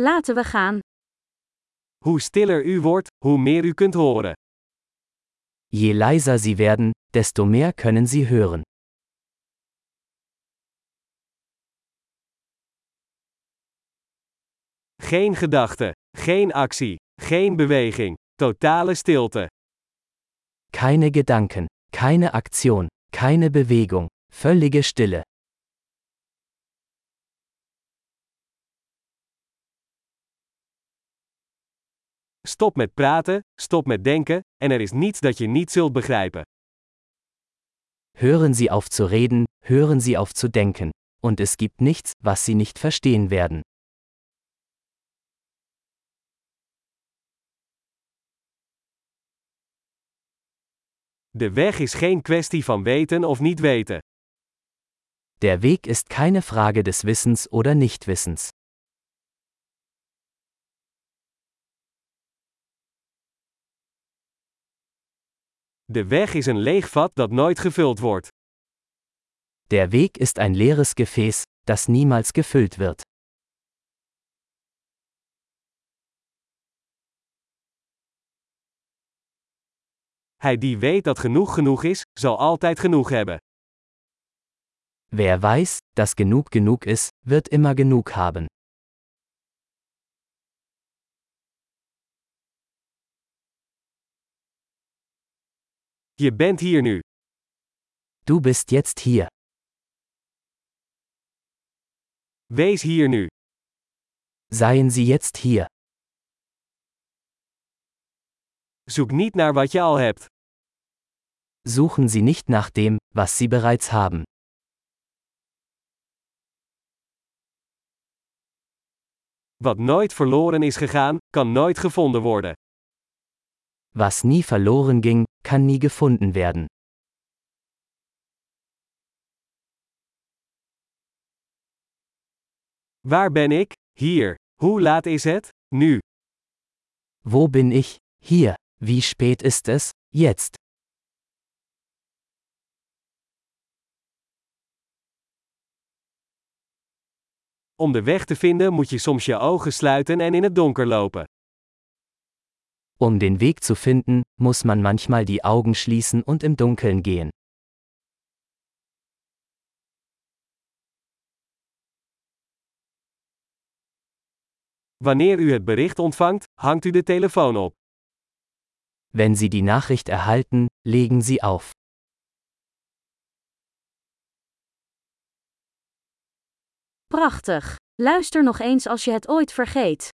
Laten we gaan. Hoe stiller u wordt, hoe meer u kunt horen. Je leiser sie werden, desto mehr können sie hören. Geen gedachte, geen actie, geen beweging, totale stilte. Keine Gedanken, keine Aktion, keine Bewegung, völlige Stille. Stop met praten, stop met denken, en er is niets dat je niet zult begrijpen. Hören Sie auf zu reden, hören Sie auf zu denken. Und es gibt nichts, was Sie nicht verstehen werden. De weg is geen kwestie van weten of niet weten. Der Weg ist keine Frage des Wissens oder Nichtwissens. De weg is een leeg vat dat nooit gevuld wordt. Der Weg ist ein leeres Gefäß, das niemals gefüllt wird. Hij die weet dat genoeg genoeg is, zal altijd genoeg hebben. Wer weiß, dass genug genug ist, wird immer genug haben. Je bent hier nu. Du bist jetzt hier. Wees hier nu. Seien Sie jetzt hier. Zoek niet naar wat je al hebt. Suchen Sie nicht nach dem, was Sie bereits haben. Wat nooit verloren is gegaan, kan nooit gevonden worden. Was nie verloren ging, kann nie gefunden werden. Waar ben ik? Hier. Hoe laat is het? Nu. Wo bin ich? Hier. Wie spät ist es? Jetzt. Om de weg te vinden moet je soms je ogen sluiten en in het donker lopen. Um den Weg zu finden, muss man manchmal die Augen schließen und im Dunkeln gehen. Wanneer u het bericht ontvangt, hangt u de telefoon op. Wenn Sie die Nachricht erhalten, legen Sie auf. Prachtig. Luister nog eens als je het ooit vergeet.